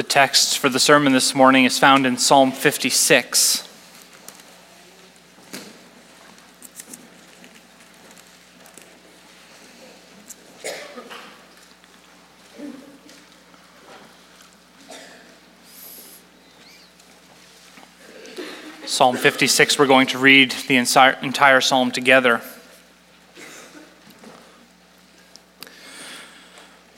The text for the sermon this morning is found in Psalm 56. Psalm 56, we're going to read the entire psalm together.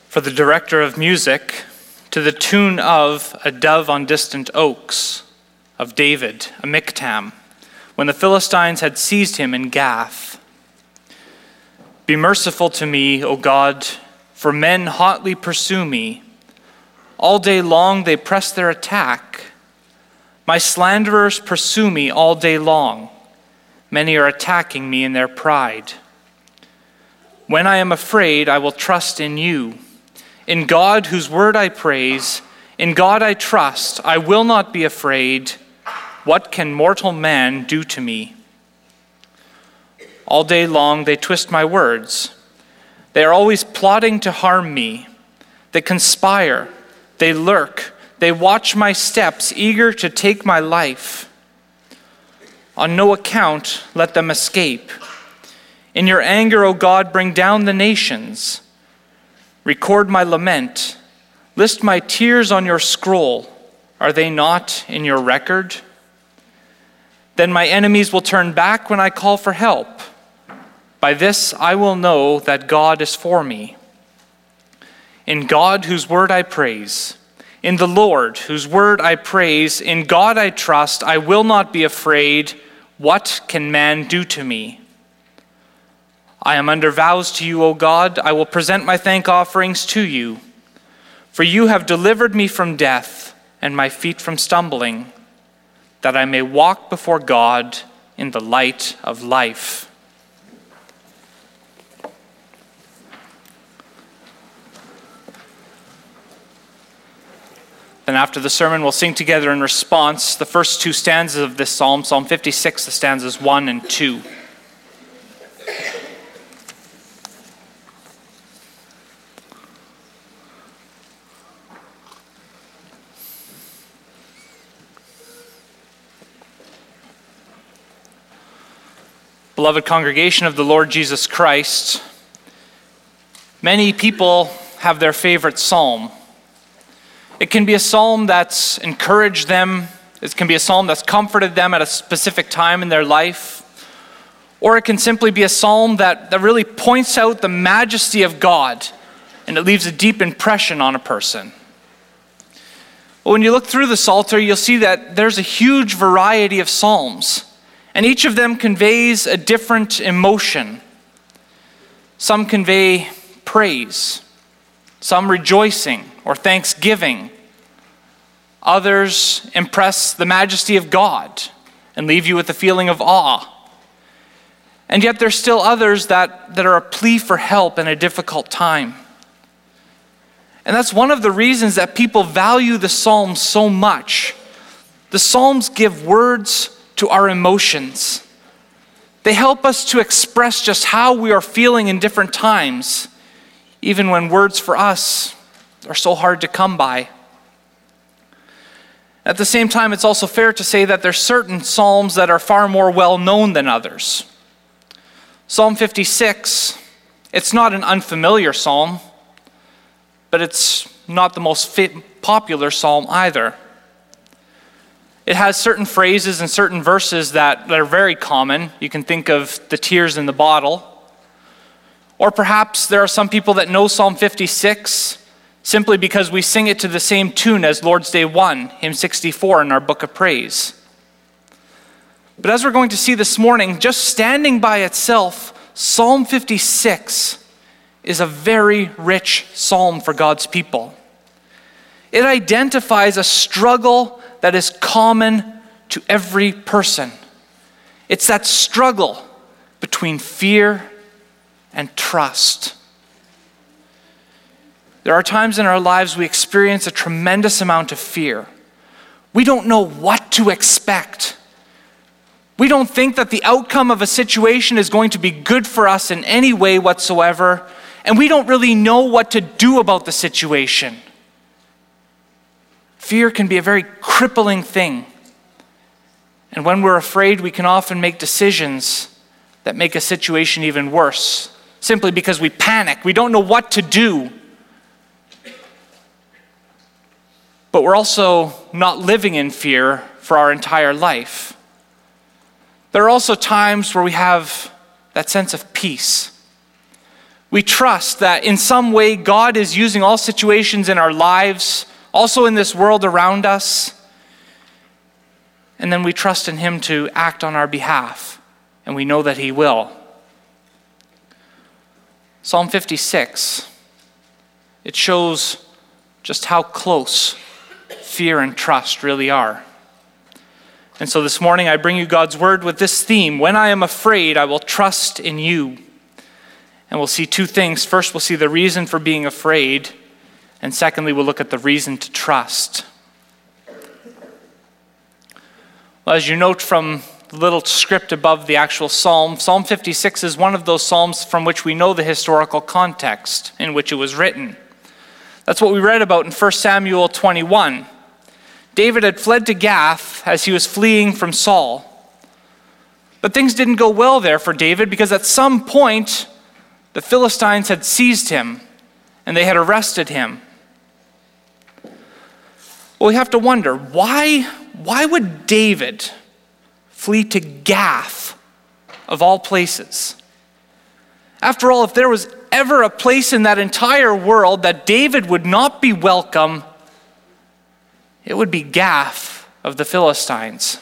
For the director of music, to the tune of A Dove on Distant Oaks of David, a miktam, when the Philistines had seized him in Gath. Be merciful to me, O God, for men hotly pursue me. All day long they press their attack. My slanderers pursue me all day long. Many are attacking me in their pride. When I am afraid, I will trust in you. In God, whose word I praise, in God I trust, I will not be afraid. What can mortal man do to me? All day long they twist my words. They are always plotting to harm me. They conspire, they lurk, they watch my steps, eager to take my life. On no account let them escape. In your anger, O God, bring down the nations. Record my lament. List my tears on your scroll. Are they not in your record? Then my enemies will turn back when I call for help. By this I will know that God is for me. In God, whose word I praise, in the Lord, whose word I praise, in God I trust, I will not be afraid. What can man do to me? I am under vows to you, O God. I will present my thank offerings to you. For you have delivered me from death and my feet from stumbling, that I may walk before God in the light of life. Then, after the sermon, we'll sing together in response the first two stanzas of this psalm, Psalm 56, the stanzas 1 and 2. Beloved congregation of the Lord Jesus Christ, many people have their favorite psalm. It can be a psalm that's encouraged them, it can be a psalm that's comforted them at a specific time in their life, or it can simply be a psalm that, that really points out the majesty of God and it leaves a deep impression on a person. But when you look through the Psalter, you'll see that there's a huge variety of psalms. And each of them conveys a different emotion. Some convey praise, some rejoicing or thanksgiving. Others impress the majesty of God and leave you with a feeling of awe. And yet, there's still others that, that are a plea for help in a difficult time. And that's one of the reasons that people value the Psalms so much. The Psalms give words to our emotions. They help us to express just how we are feeling in different times, even when words for us are so hard to come by. At the same time, it's also fair to say that there's certain psalms that are far more well known than others. Psalm 56, it's not an unfamiliar psalm, but it's not the most popular psalm either. It has certain phrases and certain verses that, that are very common. You can think of the tears in the bottle. Or perhaps there are some people that know Psalm 56 simply because we sing it to the same tune as Lord's Day 1, hymn 64 in our book of praise. But as we're going to see this morning, just standing by itself, Psalm 56 is a very rich psalm for God's people. It identifies a struggle that is common to every person. It's that struggle between fear and trust. There are times in our lives we experience a tremendous amount of fear. We don't know what to expect. We don't think that the outcome of a situation is going to be good for us in any way whatsoever, and we don't really know what to do about the situation. Fear can be a very crippling thing. And when we're afraid, we can often make decisions that make a situation even worse, simply because we panic. We don't know what to do. But we're also not living in fear for our entire life. There are also times where we have that sense of peace. We trust that in some way God is using all situations in our lives, also in this world around us, and then we trust in Him to act on our behalf, and we know that He will. Psalm 56, it shows just how close fear and trust really are. And so this morning I bring you God's word with this theme When I am afraid, I will trust in you. And we'll see two things. First, we'll see the reason for being afraid. And secondly, we'll look at the reason to trust. Well, as you note from the little script above the actual psalm, Psalm 56 is one of those psalms from which we know the historical context in which it was written. That's what we read about in 1 Samuel 21. David had fled to Gath as he was fleeing from Saul. But things didn't go well there for David because at some point the Philistines had seized him and they had arrested him. Well, we have to wonder why, why would David flee to Gath, of all places? After all, if there was ever a place in that entire world that David would not be welcome, it would be Gath of the Philistines.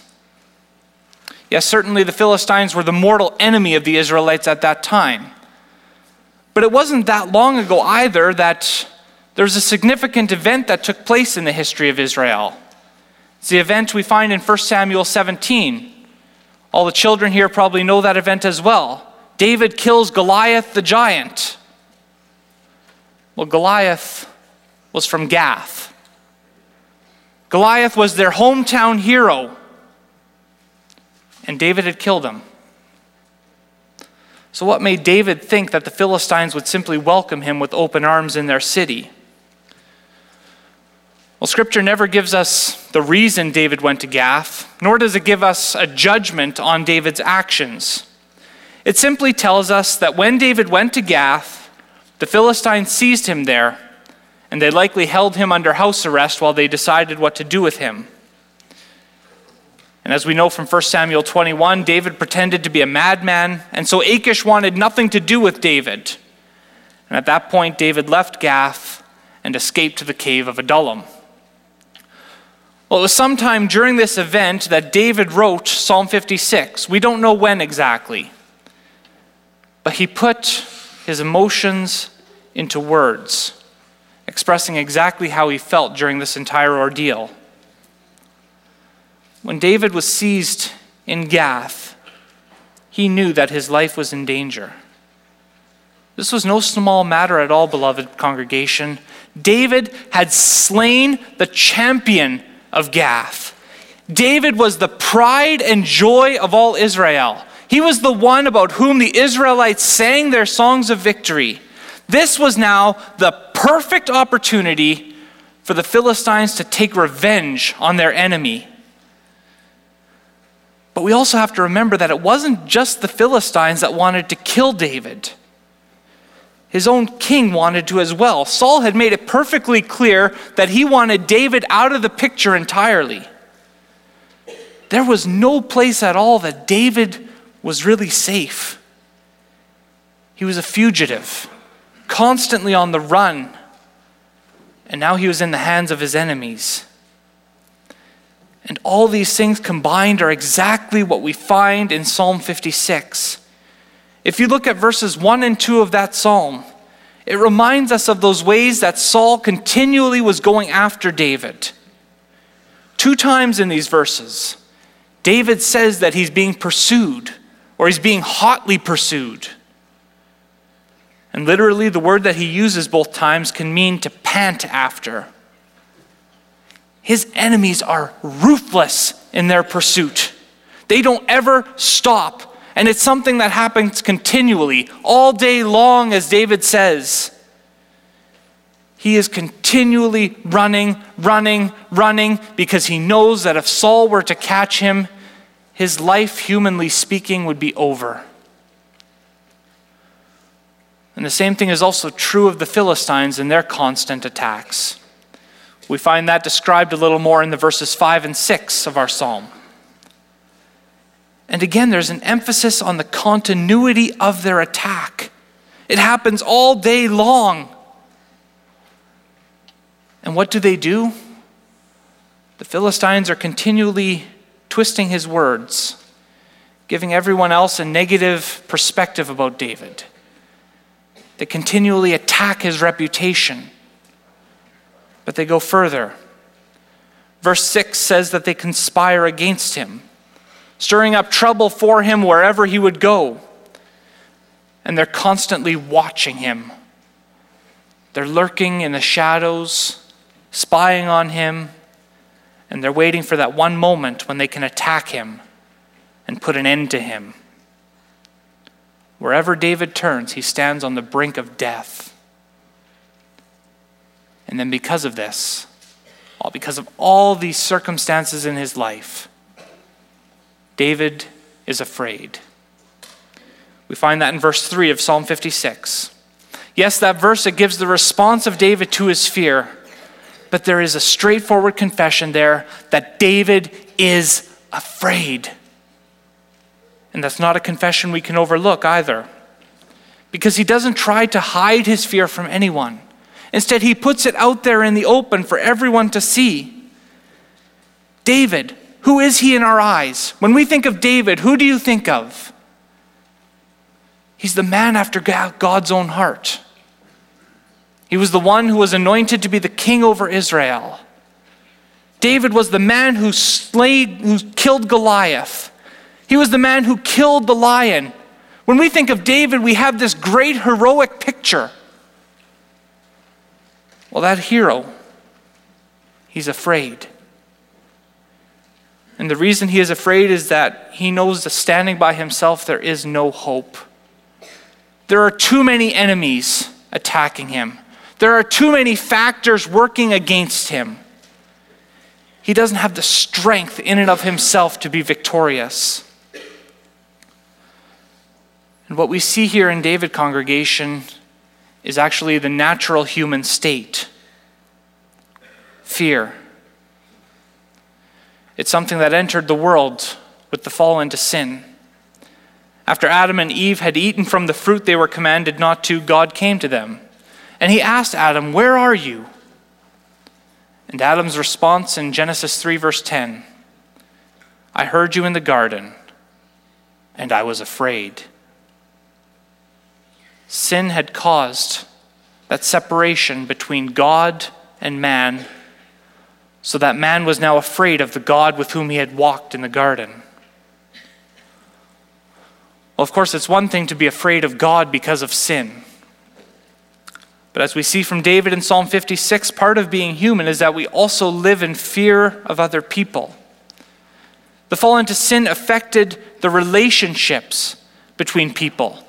Yes, certainly the Philistines were the mortal enemy of the Israelites at that time. But it wasn't that long ago either that there was a significant event that took place in the history of Israel. It's the event we find in 1 Samuel 17. All the children here probably know that event as well. David kills Goliath the giant. Well, Goliath was from Gath. Goliath was their hometown hero, and David had killed him. So, what made David think that the Philistines would simply welcome him with open arms in their city? Well, Scripture never gives us the reason David went to Gath, nor does it give us a judgment on David's actions. It simply tells us that when David went to Gath, the Philistines seized him there and they likely held him under house arrest while they decided what to do with him. And as we know from 1 Samuel 21, David pretended to be a madman, and so Achish wanted nothing to do with David. And at that point, David left Gath and escaped to the cave of Adullam. Well, it was sometime during this event that David wrote Psalm 56. We don't know when exactly, but he put his emotions into words expressing exactly how he felt during this entire ordeal. When David was seized in Gath, he knew that his life was in danger. This was no small matter at all, beloved congregation. David had slain the champion of Gath. David was the pride and joy of all Israel. He was the one about whom the Israelites sang their songs of victory. This was now the perfect opportunity for the Philistines to take revenge on their enemy. But we also have to remember that it wasn't just the Philistines that wanted to kill David. His own king wanted to as well. Saul had made it perfectly clear that he wanted David out of the picture entirely. There was no place at all that David was really safe. He was a fugitive constantly on the run. And now he was in the hands of his enemies. And all these things combined are exactly what we find in Psalm 56. If you look at verses 1 and 2 of that psalm, it reminds us of those ways that Saul continually was going after David. Two times in these verses, David says that he's being pursued or he's being hotly pursued. And literally, the word that he uses both times can mean to pant after. His enemies are ruthless in their pursuit, they don't ever stop. And it's something that happens continually, all day long, as David says. He is continually running, running, running because he knows that if Saul were to catch him, his life, humanly speaking, would be over. And the same thing is also true of the Philistines and their constant attacks. We find that described a little more in the verses 5 and 6 of our psalm. And again, there's an emphasis on the continuity of their attack. It happens all day long. And what do they do? The Philistines are continually twisting his words, giving everyone else a negative perspective about David. They continually attack his reputation, but they go further. Verse 6 says that they conspire against him, stirring up trouble for him wherever he would go. And they're constantly watching him. They're lurking in the shadows, spying on him, and they're waiting for that one moment when they can attack him and put an end to him. Wherever David turns, he stands on the brink of death. And then, because of this, all because of all these circumstances in his life, David is afraid. We find that in verse 3 of Psalm 56. Yes, that verse, it gives the response of David to his fear but there is a straightforward confession there that David is afraid. And that's not a confession we can overlook either. Because he doesn't try to hide his fear from anyone. Instead, he puts it out there in the open for everyone to see. David, who is he in our eyes? When we think of David, who do you think of? He's the man after God's own heart. He was the one who was anointed to be the king over Israel. David was the man who slayed, who killed Goliath. He was the man who killed the lion. When we think of David, we have this great heroic picture. Well, that hero, he's afraid. And the reason he is afraid is that he knows that standing by himself, there is no hope. There are too many enemies attacking him. There are too many factors working against him. He doesn't have the strength in and of himself to be victorious. And what we see here in David congregation is actually the natural human state fear. It's something that entered the world with the fall into sin. After Adam and Eve had eaten from the fruit they were commanded not to, God came to them. And he asked Adam, Where are you? And Adam's response in Genesis 3, verse 10 I heard you in the garden, and I was afraid. Sin had caused that separation between God and man, so that man was now afraid of the God with whom he had walked in the garden. Well, of course, it's one thing to be afraid of God because of sin. But as we see from David in Psalm 56, part of being human is that we also live in fear of other people. The fall into sin affected the relationships between people.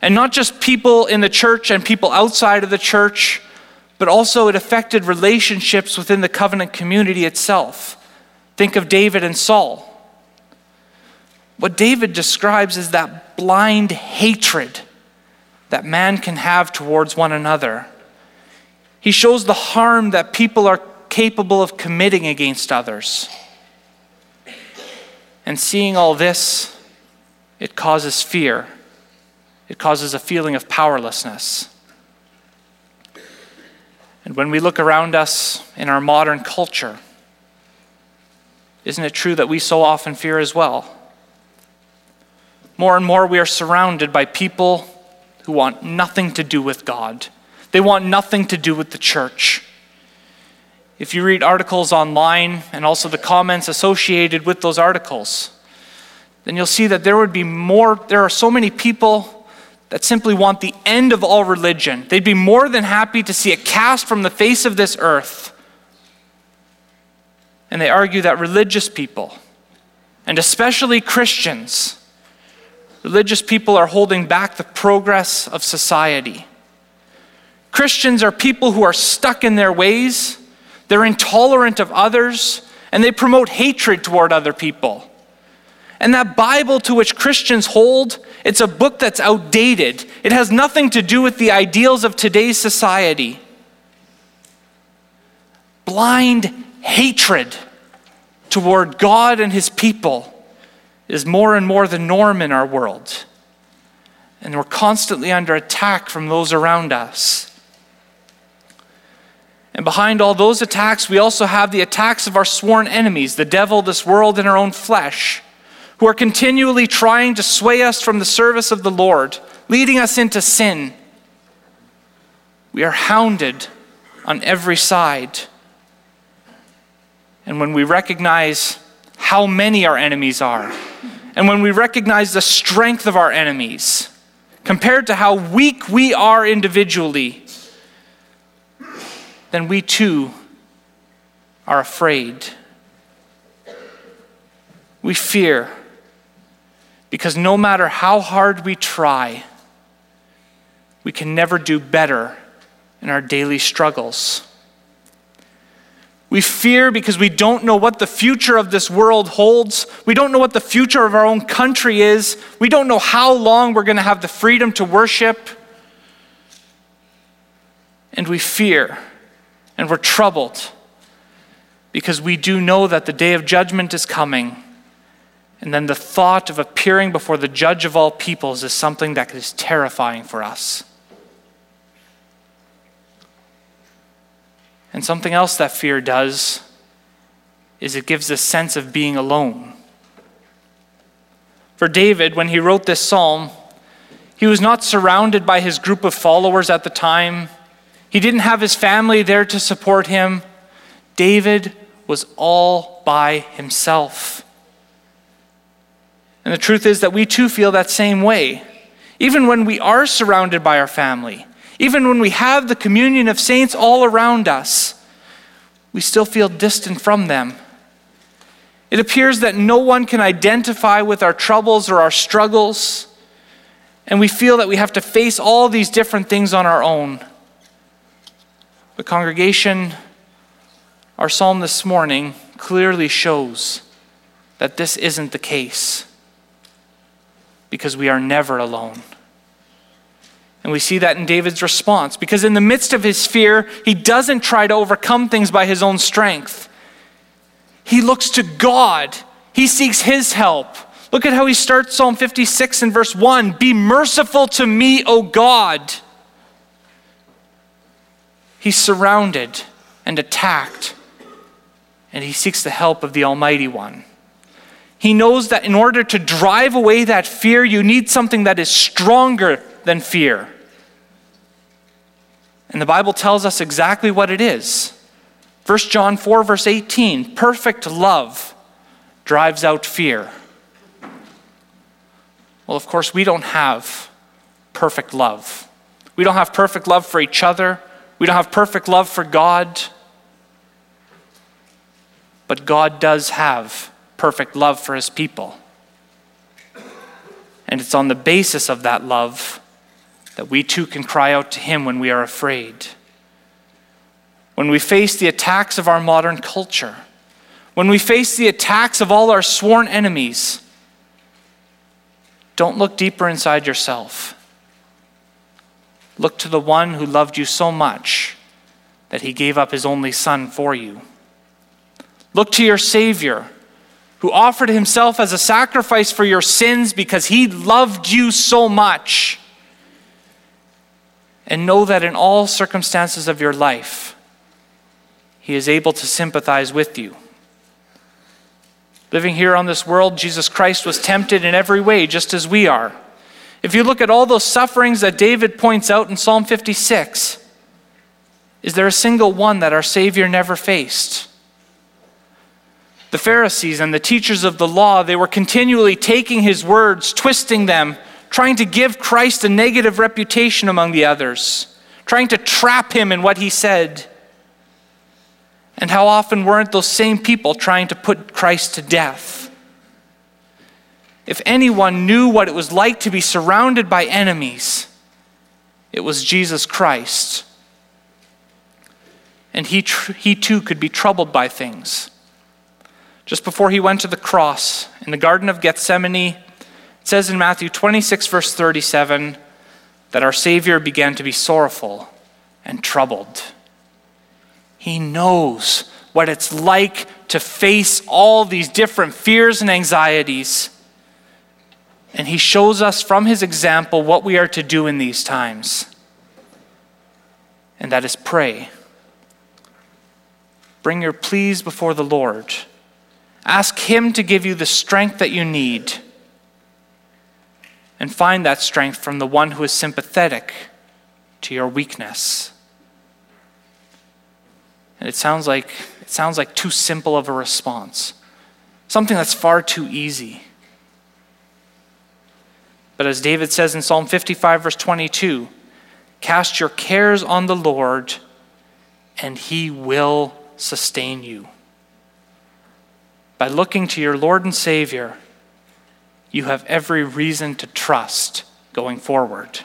And not just people in the church and people outside of the church, but also it affected relationships within the covenant community itself. Think of David and Saul. What David describes is that blind hatred that man can have towards one another. He shows the harm that people are capable of committing against others. And seeing all this, it causes fear. It causes a feeling of powerlessness. And when we look around us in our modern culture, isn't it true that we so often fear as well? More and more, we are surrounded by people who want nothing to do with God. They want nothing to do with the church. If you read articles online and also the comments associated with those articles, then you'll see that there would be more, there are so many people that simply want the end of all religion. They'd be more than happy to see it cast from the face of this earth. And they argue that religious people, and especially Christians, Religious people are holding back the progress of society. Christians are people who are stuck in their ways, they're intolerant of others, and they promote hatred toward other people. And that Bible to which Christians hold, it's a book that's outdated. It has nothing to do with the ideals of today's society. Blind hatred toward God and his people is more and more the norm in our world. And we're constantly under attack from those around us. And behind all those attacks, we also have the attacks of our sworn enemies, the devil, this world, and our own flesh who are continually trying to sway us from the service of the Lord, leading us into sin. We are hounded on every side. And when we recognize how many our enemies are, and when we recognize the strength of our enemies, compared to how weak we are individually, then we too are afraid. We fear because no matter how hard we try, we can never do better in our daily struggles. We fear because we don't know what the future of this world holds. We don't know what the future of our own country is. We don't know how long we're going to have the freedom to worship. And we fear and we're troubled because we do know that the day of judgment is coming and then the thought of appearing before the judge of all peoples is something that is terrifying for us. And something else that fear does is it gives a sense of being alone. For David, when he wrote this psalm, he was not surrounded by his group of followers at the time. He didn't have his family there to support him. David was all by himself. And the truth is that we too feel that same way. Even when we are surrounded by our family, even when we have the communion of saints all around us, we still feel distant from them. It appears that no one can identify with our troubles or our struggles, and we feel that we have to face all these different things on our own. The congregation, our psalm this morning clearly shows that this isn't the case because we are never alone. And we see that in David's response because in the midst of his fear, he doesn't try to overcome things by his own strength. He looks to God, he seeks his help. Look at how he starts Psalm 56 in verse 1 Be merciful to me, O God. He's surrounded and attacked, and he seeks the help of the Almighty One. He knows that in order to drive away that fear, you need something that is stronger than fear. And the Bible tells us exactly what it is. 1 John 4, verse 18 perfect love drives out fear. Well, of course, we don't have perfect love. We don't have perfect love for each other. We don't have perfect love for God. But God does have perfect love for his people. And it's on the basis of that love that we too can cry out to him when we are afraid. When we face the attacks of our modern culture, when we face the attacks of all our sworn enemies, don't look deeper inside yourself. Look to the one who loved you so much that he gave up his only son for you. Look to your Savior who offered himself as a sacrifice for your sins because he loved you so much. And know that in all circumstances of your life, he is able to sympathize with you. Living here on this world, Jesus Christ was tempted in every way, just as we are. If you look at all those sufferings that David points out in Psalm 56, is there a single one that our Savior never faced? The Pharisees and the teachers of the law, they were continually taking his words, twisting them, trying to give Christ a negative reputation among the others, trying to trap him in what he said. And how often weren't those same people trying to put Christ to death? If anyone knew what it was like to be surrounded by enemies, it was Jesus Christ, and he, tr- he too could be troubled by things. Just before he went to the cross in the Garden of Gethsemane, it says in Matthew 26, verse 37, that our Savior began to be sorrowful and troubled. He knows what it's like to face all these different fears and anxieties. And he shows us from his example what we are to do in these times. And that is pray. Bring your pleas before the Lord. Ask him to give you the strength that you need. And find that strength from the one who is sympathetic to your weakness. And it sounds like it sounds like too simple of a response. Something that's far too easy. But as David says in Psalm 55, verse 22, cast your cares on the Lord, and he will sustain you. By looking to your Lord and Savior, you have every reason to trust going forward.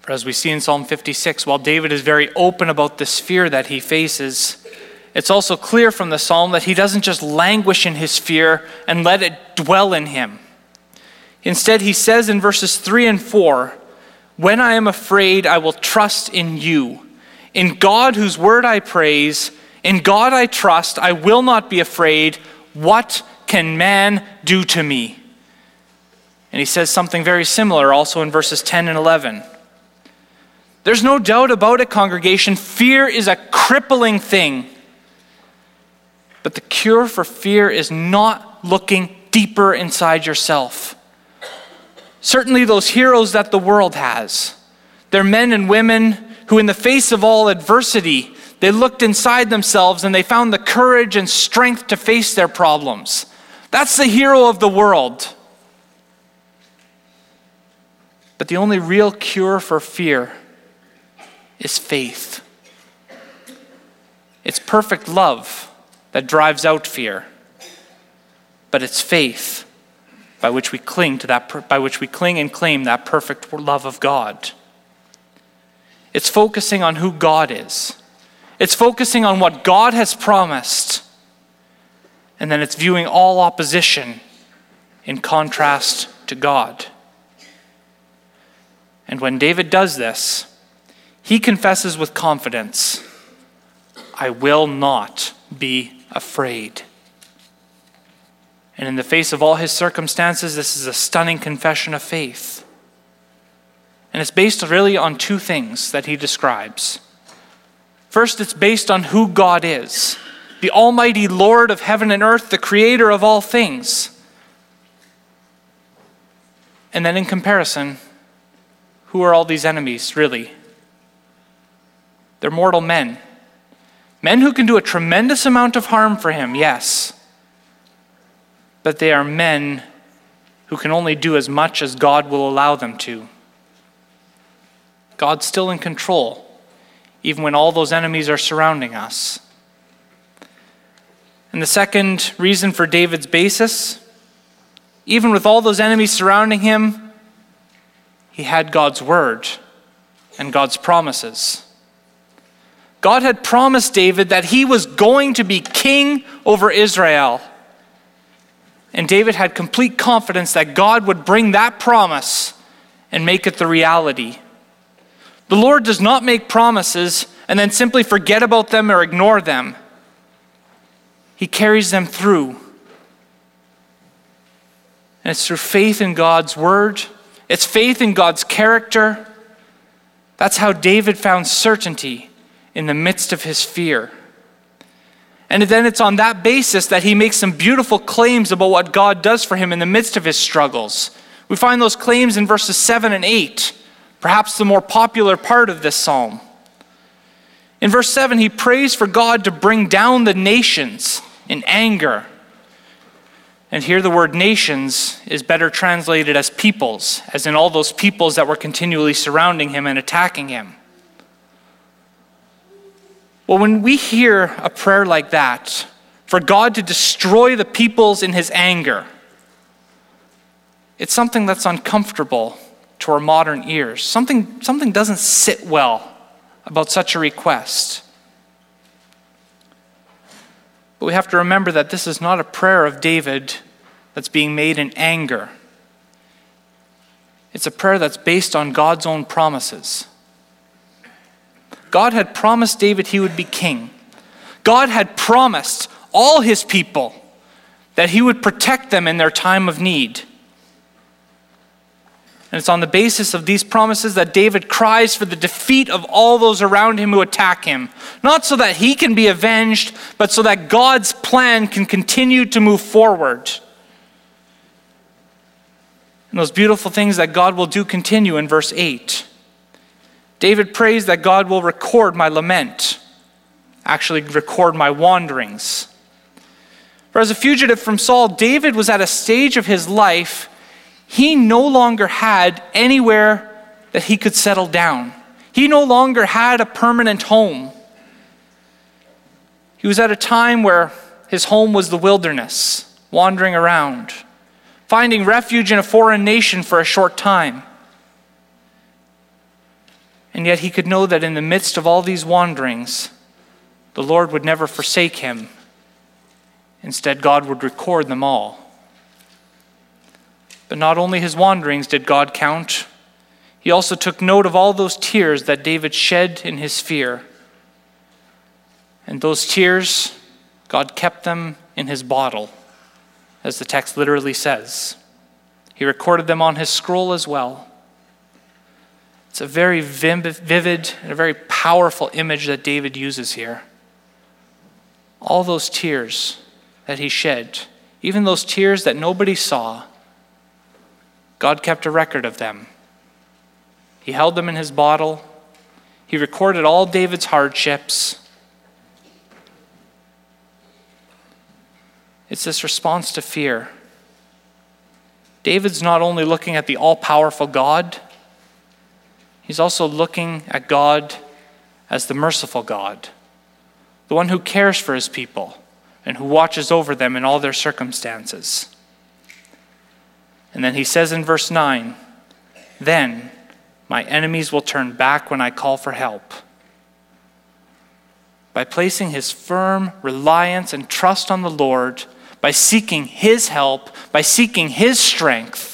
For as we see in Psalm 56, while David is very open about this fear that he faces, it's also clear from the psalm that he doesn't just languish in his fear and let it dwell in him. Instead, he says in verses 3 and 4 When I am afraid, I will trust in you. In God, whose word I praise, in God I trust, I will not be afraid. What can man do to me? And he says something very similar also in verses 10 and 11. There's no doubt about it, congregation. Fear is a crippling thing. But the cure for fear is not looking deeper inside yourself. Certainly, those heroes that the world has. They're men and women who, in the face of all adversity, they looked inside themselves and they found the courage and strength to face their problems. That's the hero of the world. But the only real cure for fear is faith. It's perfect love that drives out fear, but it's faith by which we cling to that by which we cling and claim that perfect love of God. It's focusing on who God is. It's focusing on what God has promised. And then it's viewing all opposition in contrast to God. And when David does this, he confesses with confidence, I will not be afraid. And in the face of all his circumstances, this is a stunning confession of faith. And it's based really on two things that he describes. First, it's based on who God is the Almighty Lord of heaven and earth, the creator of all things. And then, in comparison, who are all these enemies, really? They're mortal men. Men who can do a tremendous amount of harm for him, yes. But they are men who can only do as much as God will allow them to. God's still in control, even when all those enemies are surrounding us. And the second reason for David's basis, even with all those enemies surrounding him, he had God's word and God's promises. God had promised David that he was going to be king over Israel. And David had complete confidence that God would bring that promise and make it the reality. The Lord does not make promises and then simply forget about them or ignore them. He carries them through. And it's through faith in God's word, it's faith in God's character. That's how David found certainty in the midst of his fear. And then it's on that basis that he makes some beautiful claims about what God does for him in the midst of his struggles. We find those claims in verses 7 and 8, perhaps the more popular part of this psalm. In verse 7, he prays for God to bring down the nations in anger. And here the word nations is better translated as peoples, as in all those peoples that were continually surrounding him and attacking him. Well, when we hear a prayer like that, for God to destroy the peoples in his anger, it's something that's uncomfortable to our modern ears. Something, something doesn't sit well about such a request. But we have to remember that this is not a prayer of David that's being made in anger. It's a prayer that's based on God's own promises. God had promised David he would be king. God had promised all his people that he would protect them in their time of need. And it's on the basis of these promises that David cries for the defeat of all those around him who attack him. Not so that he can be avenged, but so that God's plan can continue to move forward. And those beautiful things that God will do continue in verse 8. David prays that God will record my lament, actually, record my wanderings. For as a fugitive from Saul, David was at a stage of his life he no longer had anywhere that he could settle down. He no longer had a permanent home. He was at a time where his home was the wilderness, wandering around, finding refuge in a foreign nation for a short time. And yet he could know that in the midst of all these wanderings, the Lord would never forsake him. Instead, God would record them all. But not only his wanderings did God count, he also took note of all those tears that David shed in his fear. And those tears, God kept them in his bottle, as the text literally says. He recorded them on his scroll as well. It's a very vivid and a very powerful image that David uses here. All those tears that he shed, even those tears that nobody saw, God kept a record of them. He held them in his bottle. He recorded all David's hardships. It's this response to fear. David's not only looking at the all powerful God, he's also looking at God as the merciful God, the one who cares for his people and who watches over them in all their circumstances. And then he says in verse 9, Then my enemies will turn back when I call for help. By placing his firm reliance and trust on the Lord, by seeking his help, by seeking his strength,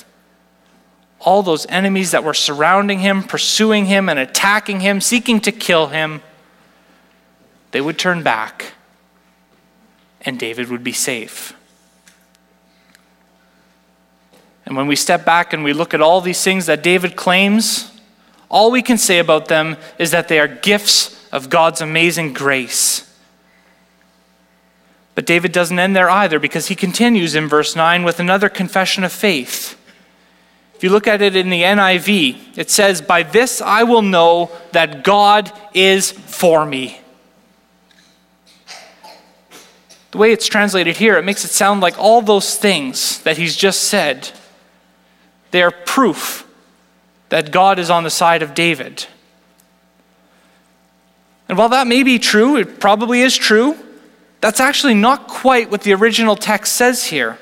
all those enemies that were surrounding him, pursuing him, and attacking him, seeking to kill him, they would turn back, and David would be safe. And when we step back and we look at all these things that David claims, all we can say about them is that they are gifts of God's amazing grace. But David doesn't end there either because he continues in verse 9 with another confession of faith. If you look at it in the NIV, it says, By this I will know that God is for me. The way it's translated here, it makes it sound like all those things that he's just said they are proof that God is on the side of David. And while that may be true, it probably is true, that's actually not quite what the original text says here.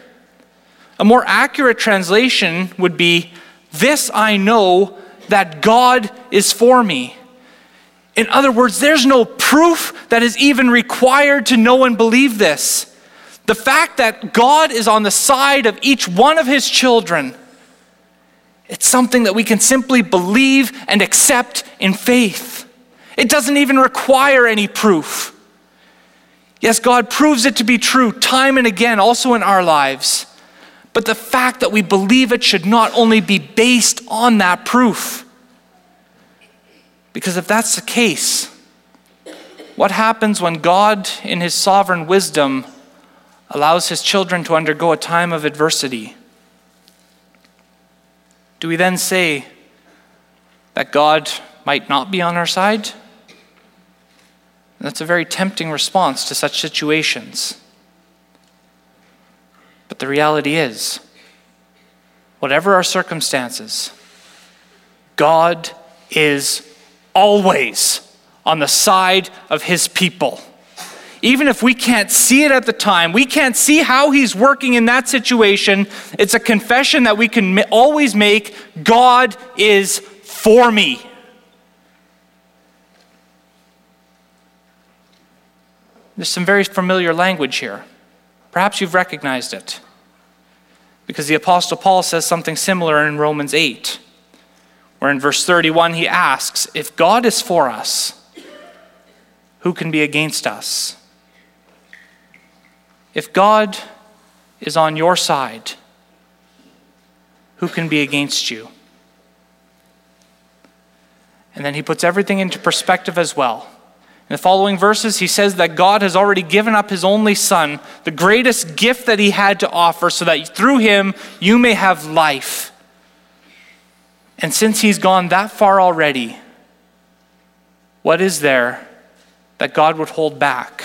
A more accurate translation would be This I know that God is for me. In other words, there's no proof that is even required to know and believe this. The fact that God is on the side of each one of his children it's something that we can simply believe and accept in faith. It doesn't even require any proof. Yes, God proves it to be true time and again, also in our lives. But the fact that we believe it should not only be based on that proof. Because if that's the case, what happens when God, in His sovereign wisdom, allows His children to undergo a time of adversity? Do we then say that God might not be on our side? That's a very tempting response to such situations. But the reality is, whatever our circumstances, God is always on the side of his people. even if we can't see it at the time, we can't see how He's working in that situation, it's a confession that we can always make God is for me. There's some very familiar language here. Perhaps you've recognized it. Because the Apostle Paul says something similar in Romans 8, where in verse 31 he asks, If God is for us, who can be against us? If God is on your side, who can be against you? And then he puts everything into perspective as well. In the following verses, he says that God has already given up his only Son, the greatest gift that he had to offer, so that through him you may have life. And since he's gone that far already, what is there that God would hold back?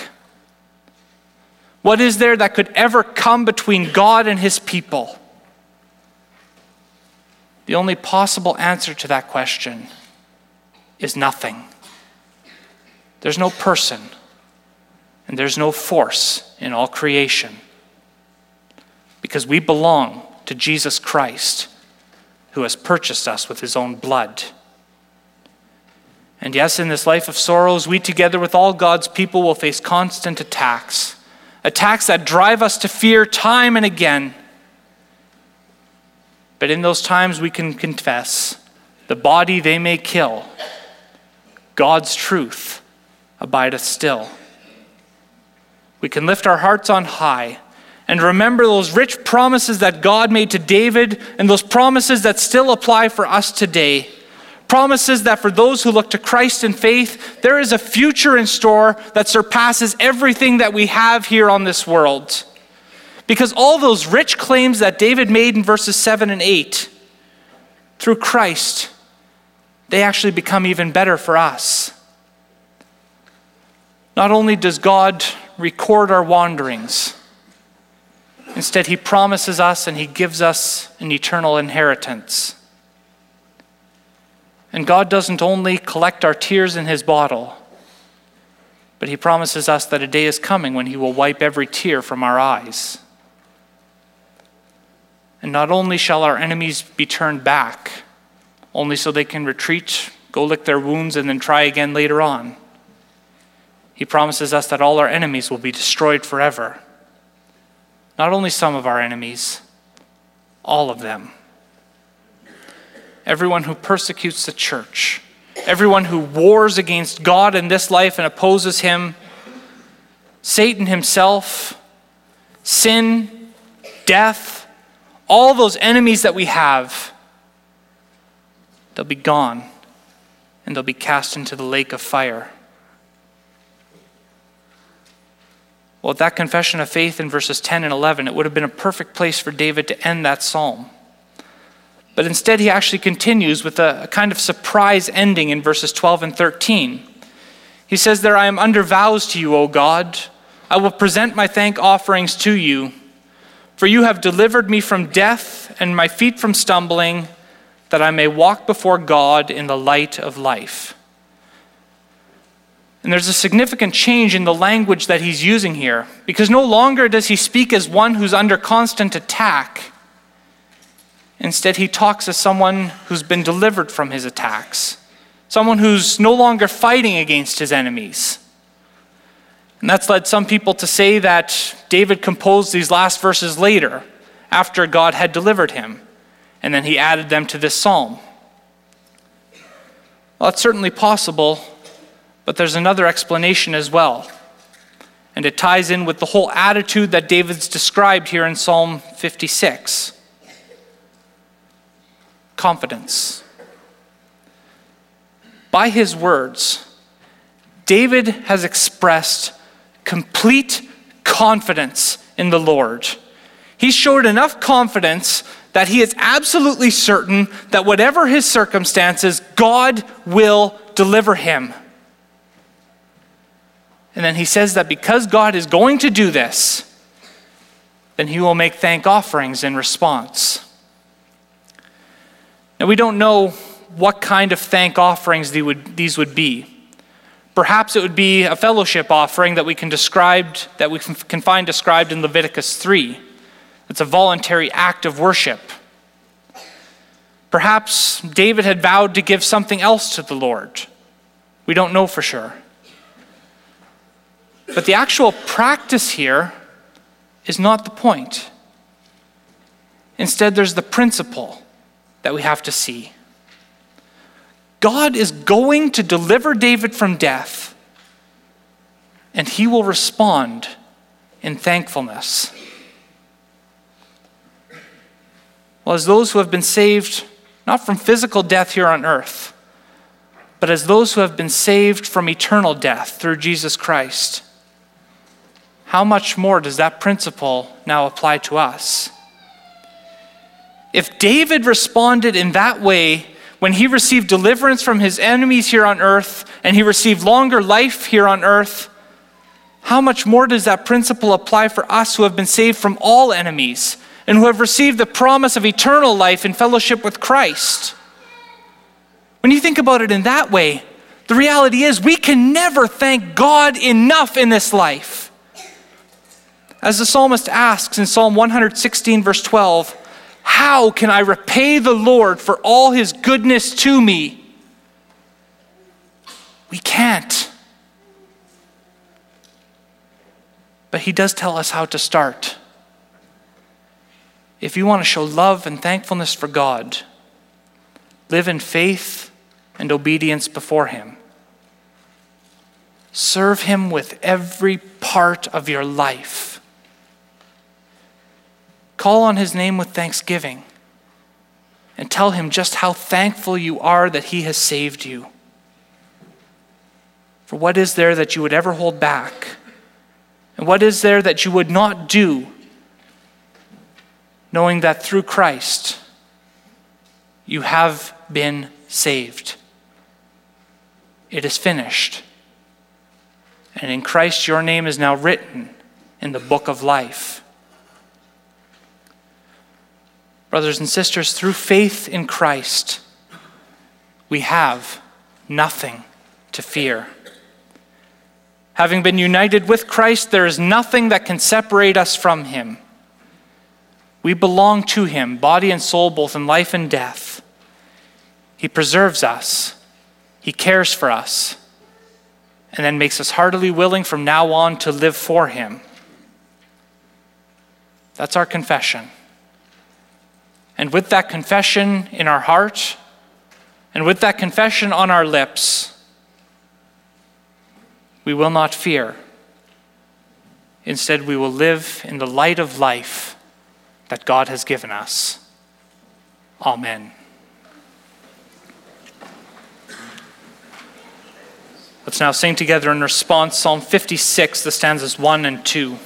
What is there that could ever come between God and his people? The only possible answer to that question is nothing. There's no person, and there's no force in all creation. Because we belong to Jesus Christ, who has purchased us with his own blood. And yes, in this life of sorrows, we together with all God's people will face constant attacks. Attacks that drive us to fear time and again. But in those times, we can confess the body they may kill, God's truth abideth still. We can lift our hearts on high and remember those rich promises that God made to David and those promises that still apply for us today. Promises that for those who look to Christ in faith, there is a future in store that surpasses everything that we have here on this world. Because all those rich claims that David made in verses 7 and 8, through Christ, they actually become even better for us. Not only does God record our wanderings, instead, He promises us and He gives us an eternal inheritance. And God doesn't only collect our tears in His bottle, but He promises us that a day is coming when He will wipe every tear from our eyes. And not only shall our enemies be turned back, only so they can retreat, go lick their wounds, and then try again later on. He promises us that all our enemies will be destroyed forever. Not only some of our enemies, all of them. Everyone who persecutes the church, everyone who wars against God in this life and opposes Him, Satan himself, sin, death, all those enemies that we have, they'll be gone and they'll be cast into the lake of fire. Well, that confession of faith in verses 10 and 11, it would have been a perfect place for David to end that psalm. But instead, he actually continues with a, a kind of surprise ending in verses 12 and 13. He says, There I am under vows to you, O God. I will present my thank offerings to you. For you have delivered me from death and my feet from stumbling, that I may walk before God in the light of life. And there's a significant change in the language that he's using here, because no longer does he speak as one who's under constant attack. Instead, he talks as someone who's been delivered from his attacks, someone who's no longer fighting against his enemies. And that's led some people to say that David composed these last verses later, after God had delivered him, and then he added them to this psalm. Well, it's certainly possible but there's another explanation as well. And it ties in with the whole attitude that David's described here in Psalm 56 confidence. By his words, David has expressed complete confidence in the Lord. He showed enough confidence that he is absolutely certain that whatever his circumstances, God will deliver him. And then he says that because God is going to do this, then he will make thank offerings in response. Now, we don't know what kind of thank offerings these would, be. Perhaps it would be a fellowship offering that we can describe that we can find described in Leviticus 3. It's a voluntary act of worship. Perhaps David had vowed to give something else to the Lord. We don't know for sure. But the actual practice here is not the point. Instead, there's the principle that we have to see. God is going to deliver David from death, and he will respond in thankfulness. Well, as those who have been saved not from physical death here on earth, but as those who have been saved from eternal death through Jesus Christ, how much more does that principle now apply to us? If David responded in that way when he received deliverance from his enemies here on earth and he received longer life here on earth, how much more does that principle apply for us who have been saved from all enemies and who have received the promise of eternal life in fellowship with Christ? When you think about it in that way, the reality is we can never thank God enough in this life. As the psalmist asks in Psalm 116, verse 12, how can I repay the Lord for all his goodness to me? We can't. But he does tell us how to start. If you want to show love and thankfulness for God, live in faith and obedience before him. Serve him with every part of your life. Call on his name with thanksgiving and tell him just how thankful you are that he has saved you. For what is there that you would ever hold back? And what is there that you would not do, knowing that through Christ you have been saved? It is finished. And in Christ, your name is now written in the book of life. Brothers and sisters, through faith in Christ, we have nothing to fear. Having been united with Christ, there is nothing that can separate us from Him. We belong to Him, body and soul, both in life and death. He preserves us, He cares for us, and then makes us heartily willing from now on to live for Him. That's our confession. And with that confession in our heart, and with that confession on our lips, we will not fear. Instead, we will live in the light of life that God has given us. Amen. Let's now sing together in response Psalm 56, the stanzas 1 and 2.